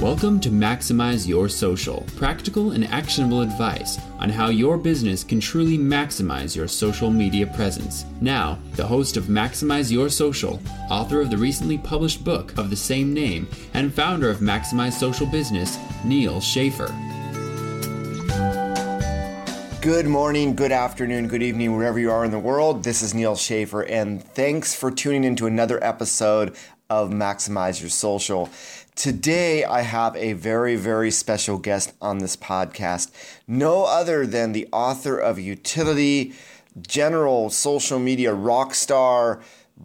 Welcome to Maximize Your Social, practical and actionable advice on how your business can truly maximize your social media presence. Now, the host of Maximize Your Social, author of the recently published book of the same name, and founder of Maximize Social Business, Neal Schaffer. Good morning, good afternoon, good evening, wherever you are in the world. This is Neal Schaffer, and thanks for tuning into another episode of Maximize Your Social. Today, I have a very, very special guest on this podcast. No other than the author of Youtility, general social media rock star,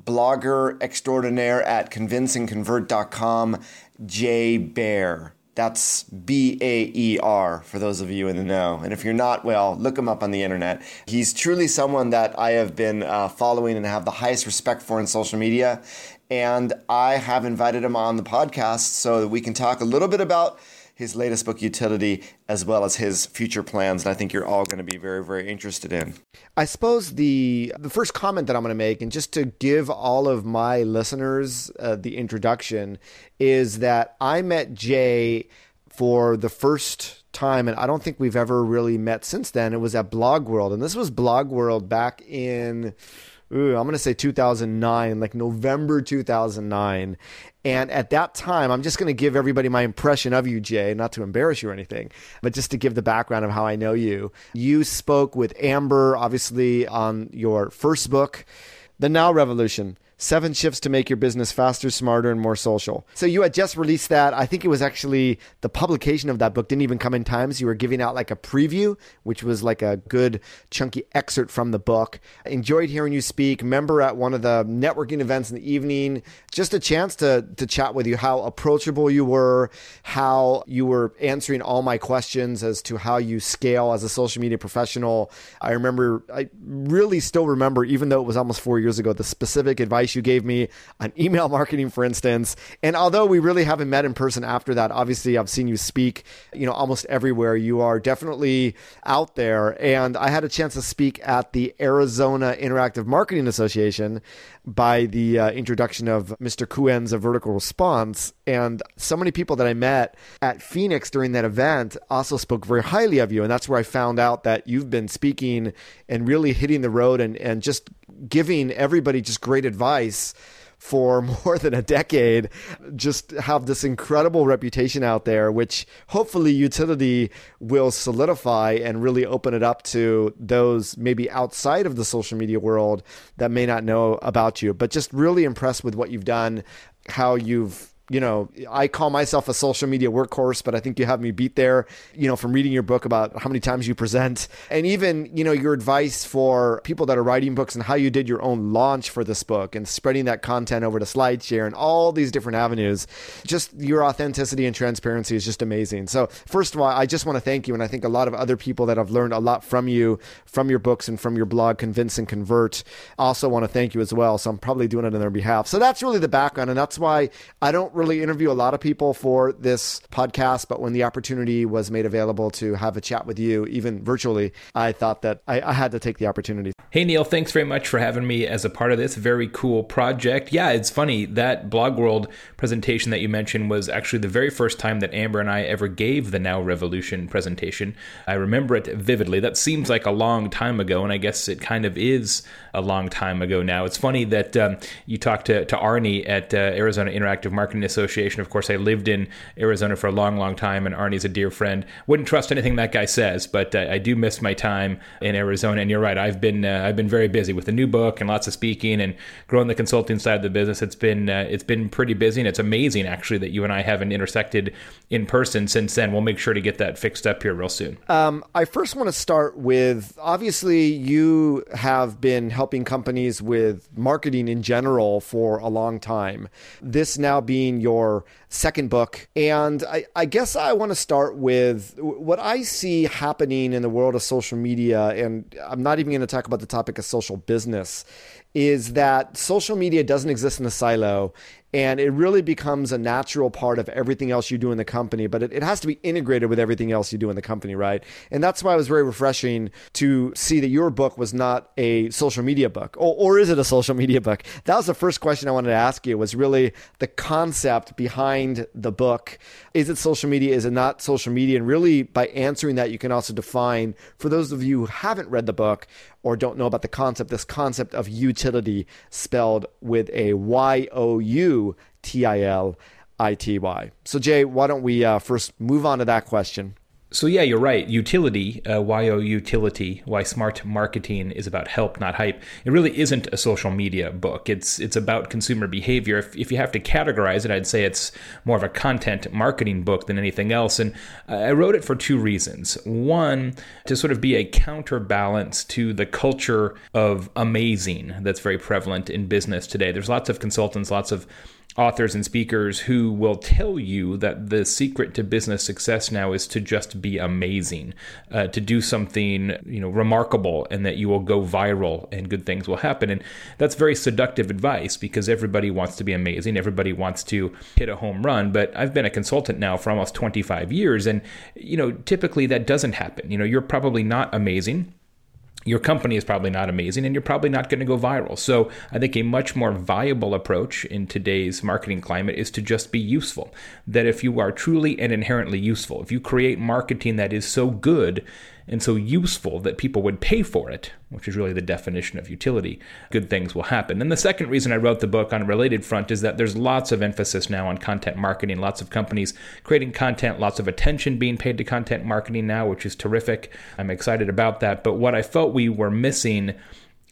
blogger extraordinaire at convinceandconvert.com, Jay Baer. That's B A E R for those of you in the know. And if you're not, well, look him up on the internet. He's truly someone that I have been uh, following and have the highest respect for in social media. And I have invited him on the podcast so that we can talk a little bit about his latest book, Youtility, as well as his future plans. And I think you're all going to be very, very interested in. I suppose the the first comment that I'm going to make, and just to give all of my listeners uh, the introduction, is that I met Jay for the first time, and I don't think we've ever really met since then. It was at Blog World, and this was Blog World back in ooh, I'm going to say 2009, like November 2009. And at that time, I'm just going to give everybody my impression of you, Jay, not to embarrass you or anything, but just to give the background of how I know you. You spoke with Amber, obviously, on your first book, The Now Revolution Seven Shifts to Make Your Business Faster, Smarter, and More Social. So you had just released that. I think it was actually the publication of that book didn't even come in time. So you were giving out like a preview, which was like a good chunky excerpt from the book. I Enjoyed hearing you speak. Member at one of the networking events in the evening. Just a chance to, to chat with you, how approachable you were, how you were answering all my questions as to how you scale as a social media professional. I remember, I really still remember, even though it was almost four years ago, the specific advice advice you gave me on email marketing, for instance. And although we really haven't met in person after that, obviously I've seen you speak, you know, almost everywhere. You are definitely out there. And I had a chance to speak at the Arizona Interactive Marketing Association by the uh, introduction of Mr. Kuenn's A Vertical Response. And so many people that I met at Phoenix during that event also spoke very highly of you. And that's where I found out that you've been speaking and really hitting the road and, and just giving everybody just great advice for more than a decade, just have this incredible reputation out there, which hopefully Youtility will solidify and really open it up to those maybe outside of the social media world that may not know about you. But just really impressed with what you've done, how you've you know, I call myself a social media workhorse, but I think you have me beat there, you know, from reading your book about how many times you present and even, you know, your advice for people that are writing books and how you did your own launch for this book and spreading that content over to SlideShare and all these different avenues. Just your authenticity and transparency is just amazing. So, first of all, I just want to thank you. And I think a lot of other people that have learned a lot from you, from your books and from your blog, Convince and Convert, also want to thank you as well. So, I'm probably doing it on their behalf. So, that's really the background. And that's why I don't really interview a lot of people for this podcast, but when the opportunity was made available to have a chat with you, even virtually, I thought that I, I had to take the opportunity. Hey, Neal, thanks very much for having me as a part of this very cool project. Yeah, it's funny that Blog World presentation that you mentioned was actually the very first time that Amber and I ever gave the Now Revolution presentation. I remember it vividly. That seems like a long time ago, and I guess it kind of is a long time ago now. It's funny that um, you talked to, to Arnie at uh, Arizona Interactive Marketing Association. Of course, I lived in Arizona for a long, long time, and Arnie's a dear friend. Wouldn't trust anything that guy says, but uh, I do miss my time in Arizona. And you're right, I've been uh, I've been very busy with the new book and lots of speaking and growing the consulting side of the business. It's been uh, it's been pretty busy, and it's amazing actually that you and I haven't intersected in person since then. We'll make sure to get that fixed up here real soon. Um, I first want to start with obviously you have been helping companies with marketing in general for a long time. This now being your second book. And I, I guess I want to start with what I see happening in the world of social media. And I'm not even going to talk about the topic of social business is that social media doesn't exist in a silo and it really becomes a natural part of everything else you do in the company but it, it, has to be integrated with everything else you do in the company right? And that's why it was very refreshing to see that your book was not a social media book. Or, or is it a social media book? That was the first question i wanted to ask you was really the concept behind the book. Is it social media? Is it not social media? And really by answering that you can also define for those of you who haven't read the book or don't know about the concept, this concept of Youtility spelled with a Y O U T I L I T Y. So, Jay, why don't we uh, first move on to that question? So yeah, you're right. Youtility, uh, Y-O utility, why smart marketing is about help, not hype. It really isn't a social media book. It's it's about consumer behavior. If, if you have to categorize it, I'd say it's more of a content marketing book than anything else. And I wrote it for two reasons. One, to sort of be a counterbalance to the culture of amazing that's very prevalent in business today. There's lots of consultants, lots of authors and speakers who will tell you that the secret to business success now is to just be amazing, uh, to do something you know remarkable, and that you will go viral and good things will happen. And that's very seductive advice because everybody wants to be amazing, everybody wants to hit a home run. But I've been a consultant now for almost 25 years, and you know typically that doesn't happen. You know you're probably not amazing your company is probably not amazing and you're probably not going to go viral. So, I think a much more viable approach in today's marketing climate is to just be useful. That if you are truly and inherently useful, if you create marketing that is so good and so useful that people would pay for it, which is really the definition of utility, good things will happen. And the second reason I wrote the book on a related front is that there's lots of emphasis now on content marketing, lots of companies creating content, lots of attention being paid to content marketing now, which is terrific. I'm excited about that. But what I felt we were missing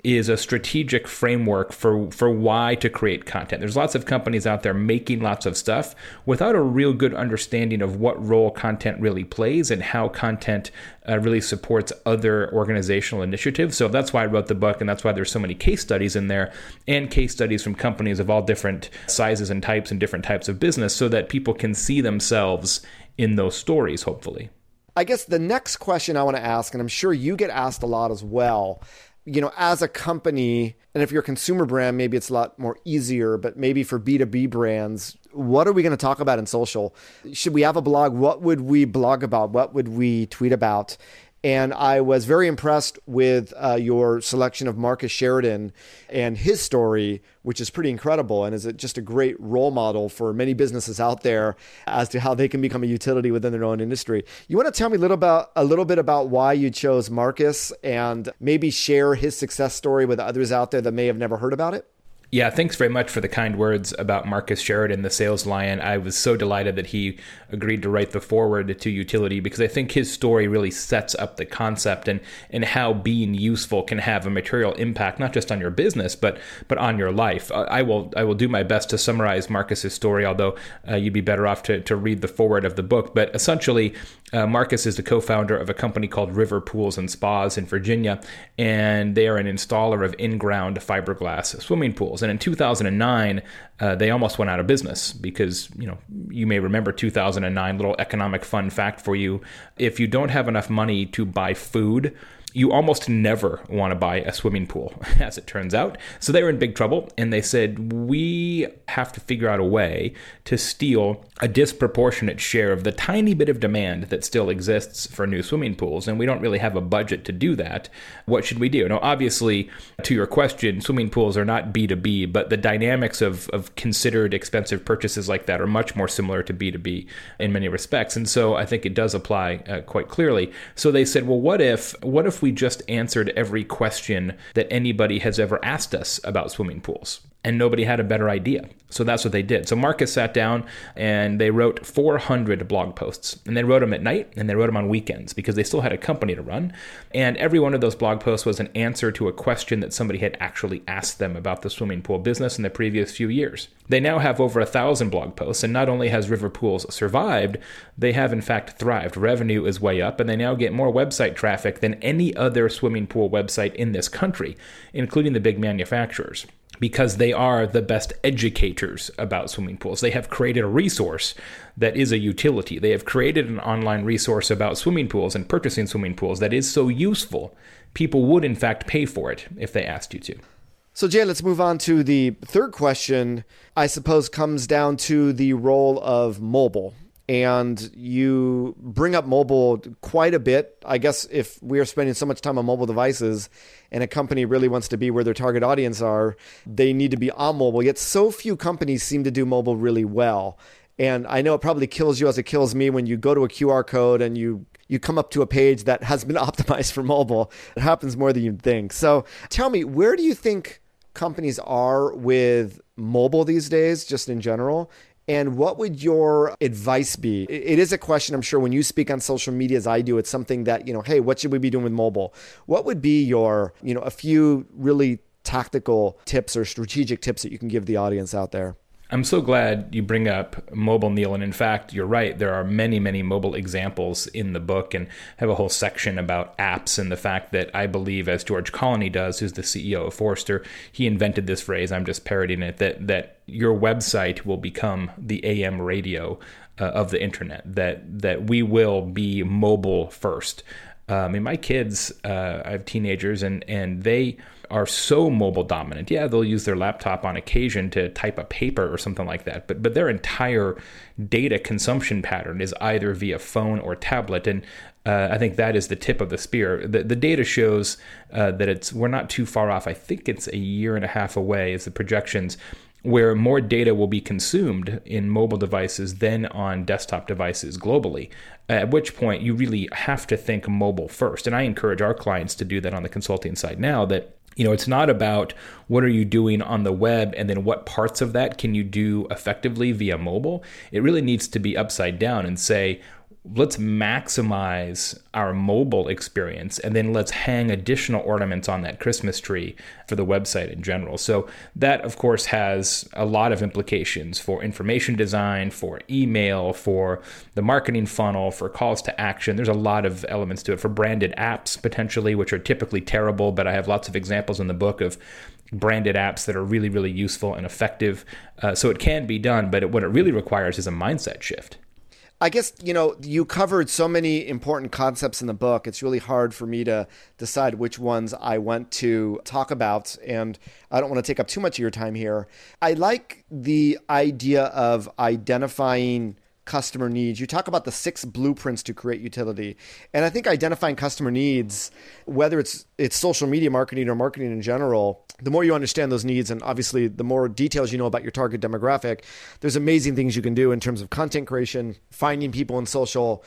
is a strategic framework for for why to create content. There's lots of companies out there making lots of stuff without a real good understanding of what role content really plays and how content uh, really supports other organizational initiatives. So that's why I wrote the book and that's why there's so many case studies in there and case studies from companies of all different sizes and types and different types of business so that people can see themselves in those stories hopefully. I guess the next question I want to ask and I'm sure you get asked a lot as well you know, as a company, and if you're a consumer brand, maybe it's a lot more easier, but maybe for B2B brands, what are we going to talk about in social? Should we have a blog? What would we blog about? What would we tweet about? And I was very impressed with uh, your selection of Marcus Sheridan and his story, which is pretty incredible and is just a great role model for many businesses out there as to how they can become a utility within their own industry. You want to tell me a little about a little bit about why you chose Marcus and maybe share his success story with others out there that may have never heard about it? Yeah, thanks very much for the kind words about Marcus Sheridan, the sales lion. I was so delighted that he agreed to write the foreword to Youtility because I think his story really sets up the concept and, and how being useful can have a material impact, not just on your business, but but on your life. I will I will do my best to summarize Marcus's story, although uh, you'd be better off to, to read the foreword of the book. But essentially, uh, Marcus is the co-founder of a company called River Pools and Spas in Virginia, and they are an installer of in-ground fiberglass swimming pools. And in 2009, uh, they almost went out of business because you know you may remember 2009. Little economic fun fact for you: if you don't have enough money to buy food you almost never want to buy a swimming pool, as it turns out. So they were in big trouble, and they said, We have to figure out a way to steal a disproportionate share of the tiny bit of demand that still exists for new swimming pools, and we don't really have a budget to do that. What should we do? Now, obviously, to your question, swimming pools are not B2B, but the dynamics of, of considered expensive purchases like that are much more similar to B2B in many respects. And so I think it does apply uh, quite clearly. So they said, well, what if, what if we we just answered every question that anybody has ever asked us about swimming pools and nobody had a better idea. So that's what they did. So Marcus sat down and they wrote 400 blog posts. And they wrote them at night and they wrote them on weekends because they still had a company to run. And every one of those blog posts was an answer to a question that somebody had actually asked them about the swimming pool business in the previous few years. They now have over a thousand blog posts, and not only has River Pools survived, they have in fact thrived. Revenue is way up, and they now get more website traffic than any other swimming pool website in this country, including the big manufacturers because they are the best educators about swimming pools. They have created a resource that is a utility. They have created an online resource about swimming pools and purchasing swimming pools that is so useful, people would in fact pay for it if they asked you to. So, Jay, let's move on to the third question. I suppose comes down to the role of mobile. And you bring up mobile quite a bit. I guess if we are spending so much time on mobile devices and a company really wants to be where their target audience are, they need to be on mobile. Yet, so few companies seem to do mobile really well. And I know it probably kills you as it kills me when you go to a QR code and you you come up to a page that has been optimized for mobile. It happens more than you'd think. So tell me, where do you think companies are with mobile these days, just in general? And what would your advice be? It is a question, I'm sure, when you speak on social media, as I do, it's something that, you know, hey, what should we be doing with mobile? What would be your, you know, a few really tactical tips or strategic tips that you can give the audience out there? I'm so glad you bring up mobile, Neal. And in fact, you're right. There are many, many mobile examples in the book, and have a whole section about apps and the fact that I believe, as George Colony does, who's the CEO of Forrester, he invented this phrase. I'm just parodying it. That that your website will become the AM radio uh, of the internet. That that we will be mobile first. I mean, my kids, uh, I have teenagers, and and they are so mobile dominant. Yeah, they'll use their laptop on occasion to type a paper or something like that, but but their entire data consumption pattern is either via phone or tablet, and uh, I think that is the tip of the spear. The, the data shows uh, that it's we're not too far off. I think it's a year and a half away is the projections where more data will be consumed in mobile devices than on desktop devices globally. At which point you really have to think mobile first. And I encourage our clients to do that on the consulting side now that you know it's not about what are you doing on the web and then what parts of that can you do effectively via mobile. It really needs to be upside down and say let's maximize our mobile experience and then let's hang additional ornaments on that Christmas tree for the website in general. So, that of course has a lot of implications for information design, for email, for the marketing funnel, for calls to action. There's a lot of elements to it for branded apps potentially, which are typically terrible, but I have lots of examples in the book of branded apps that are really, really useful and effective. Uh, so, it can be done, but it, what it really requires is a mindset shift. I guess, you know, you covered so many important concepts in the book. It's really hard for me to decide which ones I want to talk about. And I don't want to take up too much of your time here. I like the idea of identifying customer needs. You talk about the six blueprints to create utility. And I think identifying customer needs, whether it's it's social media marketing or marketing in general, the more you understand those needs and obviously the more details you know about your target demographic, there's amazing things you can do in terms of content creation, finding people in social,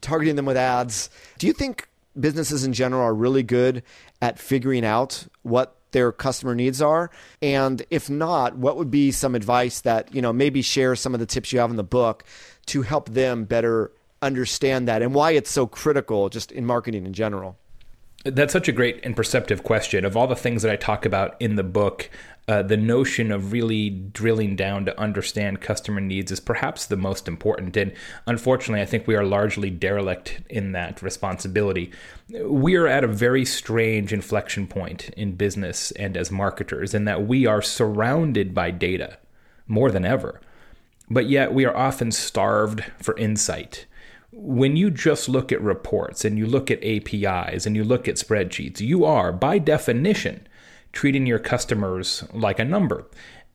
targeting them with ads. Do you think businesses in general are really good at figuring out what their customer needs are and if not what would be some advice that you know maybe share some of the tips you have in the book to help them better understand that and why it's so critical just in marketing in general? That's such a great and perceptive question. Of all the things that I talk about in the book, uh, the notion of really drilling down to understand customer needs is perhaps the most important. And unfortunately, I think we are largely derelict in that responsibility. We are at a very strange inflection point in business and as marketers, in that we are surrounded by data more than ever but yet we are often starved for insight. When you just look at reports and you look at APIs and you look at spreadsheets, you are, by definition, treating your customers like a number.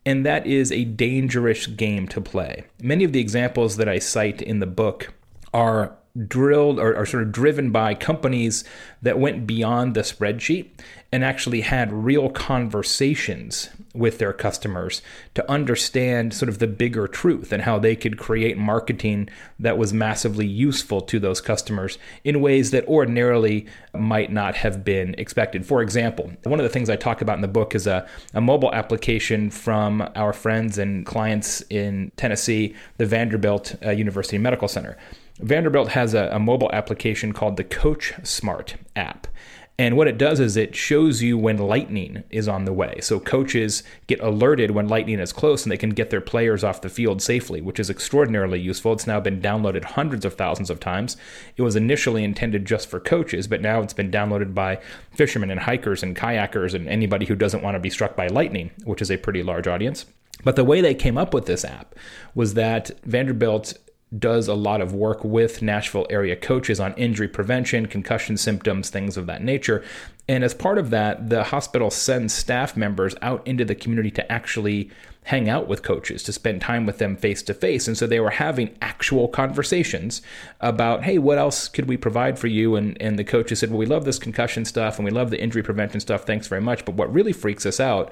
And that is a dangerous game to play. Many of the examples that I cite in the book are drilled or, or, sort of driven by companies that went beyond the spreadsheet and actually had real conversations with their customers to understand sort of the bigger truth and how they could create marketing that was massively useful to those customers in ways that ordinarily might not have been expected. For example, one of the things I talk about in the book is a, a mobile application from our friends and clients in Tennessee, the Vanderbilt uh, University Medical Center. Vanderbilt has a, a mobile application called the Coach Smart app. And what it does is it shows you when lightning is on the way. So coaches get alerted when lightning is close and they can get their players off the field safely, which is extraordinarily useful. It's now been downloaded hundreds of thousands of times. It was initially intended just for coaches, but now it's been downloaded by fishermen and hikers and kayakers and anybody who doesn't want to be struck by lightning, which is a pretty large audience. But the way they came up with this app was that Vanderbilt does a lot of work with Nashville area coaches on injury prevention, concussion symptoms, things of that nature. And as part of that, the hospital sends staff members out into the community to actually hang out with coaches, to spend time with them face to face. And so they were having actual conversations about, hey, what else could we provide for you? And, and the coaches said, well, we love this concussion stuff and we love the injury prevention stuff. Thanks very much. But what really freaks us out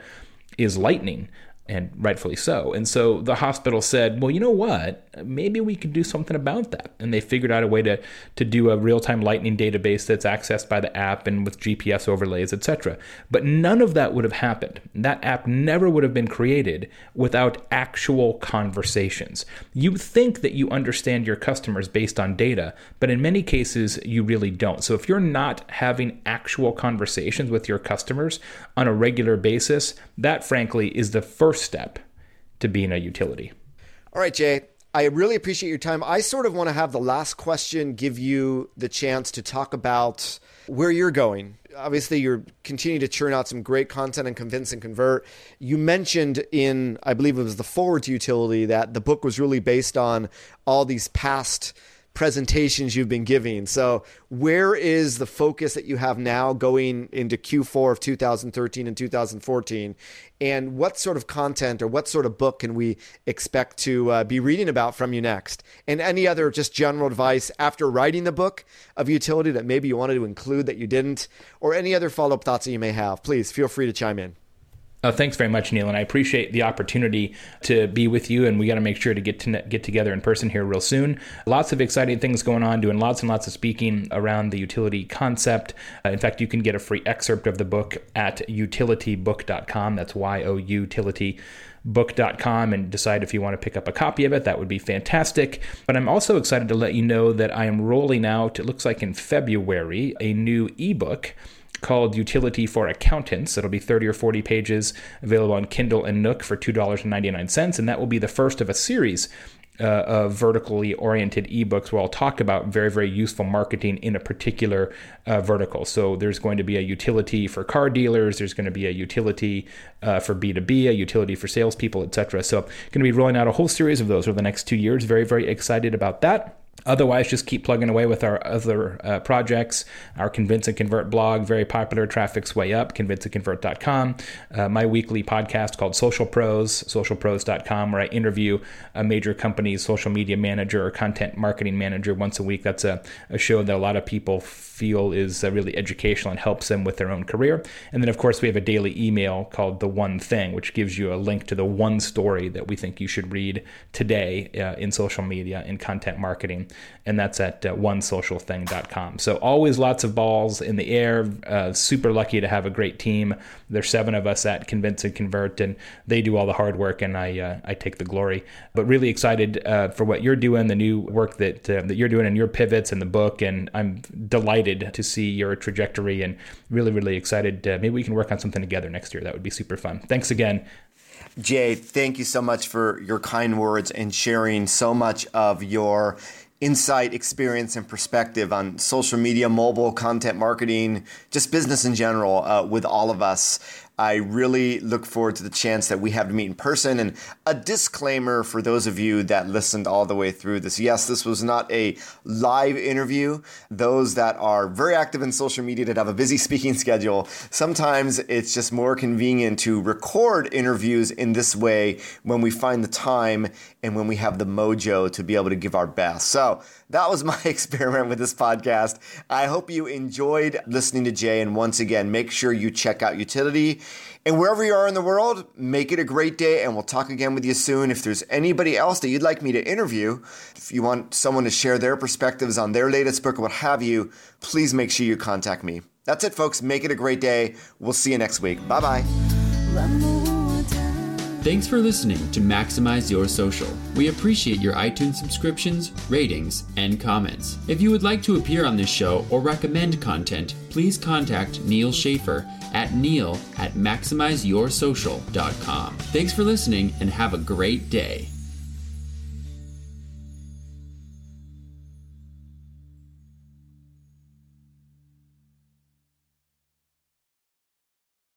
is lightning and rightfully so. And so the hospital said, well, you know what? Maybe we could do something about that. And they figured out a way to, to do a real time lightning database that's accessed by the app and with GPS overlays, etc. But none of that would have happened. That app never would have been created without actual conversations. You think that you understand your customers based on data, but in many cases, you really don't. So if you're not having actual conversations with your customers on a regular basis, that frankly is the first step to being a utility. All right, Jay. I really appreciate your time. I sort of want to have the last question give you the chance to talk about where you're going. Obviously, you're continuing to churn out some great content and convince and convert. You mentioned in, I believe it was the foreword to Youtility, that the book was really based on all these past presentations you've been giving. So, where is the focus that you have now going into Q4 of 2013 and 2014? And what sort of content or what sort of book can we expect to uh, be reading about from you next? And any other just general advice after writing the book of Youtility that maybe you wanted to include that you didn't, or any other follow up thoughts that you may have? Please feel free to chime in. Uh, thanks very much, Neal, and I appreciate the opportunity to be with you. And we got to make sure to get to get together in person here real soon. Lots of exciting things going on, doing lots and lots of speaking around the Youtility concept. Uh, in fact, you can get a free excerpt of the book at youtilitybook.com. That's Y O U utility book.com and decide if you want to pick up a copy of it. That would be fantastic. But I'm also excited to let you know that I am rolling out, it looks like in February, a new ebook called Youtility for Accountants. It'll be 30 or 40 pages, available on Kindle and Nook for $2.99. And that will be the first of a series uh, of vertically oriented ebooks where I'll talk about very, very useful marketing in a particular uh, vertical. So there's going to be a Youtility for car dealers, there's going to be a Youtility uh, for B2B, a Youtility for salespeople, etc. So going to be rolling out a whole series of those over the next two years. Very, very excited about that. Otherwise, just keep plugging away with our other uh, projects. Our Convince and Convert blog, very popular, traffic's way up, convinceandconvert.com. Uh, my weekly podcast called Social Pros, socialpros.com, where I interview a major company's social media manager or content marketing manager once a week. That's a, a show that a lot of people feel is uh, really educational and helps them with their own career. And then, of course, we have a daily email called The One Thing, which gives you a link to the one story that we think you should read today uh, in social media and content marketing and that's at uh, onesocialthing.com. So always lots of balls in the air. Uh, super lucky to have a great team. There's seven of us at Convince and Convert, and they do all the hard work, and I uh, I take the glory. But really excited uh, for what you're doing, the new work that uh, that you're doing, and your pivots and the book, and I'm delighted to see your trajectory, and really really excited. Uh, maybe we can work on something together next year. That would be super fun. Thanks again. Jay, thank you so much for your kind words and sharing so much of your insight, experience, and perspective on social media, mobile content marketing, just business in general uh, with all of us. I really look forward to the chance that we have to meet in person. And a disclaimer for those of you that listened all the way through this yes, this was not a live interview. Those that are very active in social media that have a busy speaking schedule, sometimes it's just more convenient to record interviews in this way when we find the time and when we have the mojo to be able to give our best. So, that was my experiment with this podcast. I hope you enjoyed listening to Jay. And once again, make sure you check out Youtility. And wherever you are in the world, make it a great day. And we'll talk again with you soon. If there's anybody else that you'd like me to interview, if you want someone to share their perspectives on their latest book or what have you, please make sure you contact me. That's it, folks. Make it a great day. We'll see you next week. Bye bye. Thanks for listening to Maximize Your Social. We appreciate your iTunes subscriptions, ratings, and comments. If you would like to appear on this show or recommend content, please contact Neal Schaffer at neal at maximizeyoursocial.com. Thanks for listening and have a great day.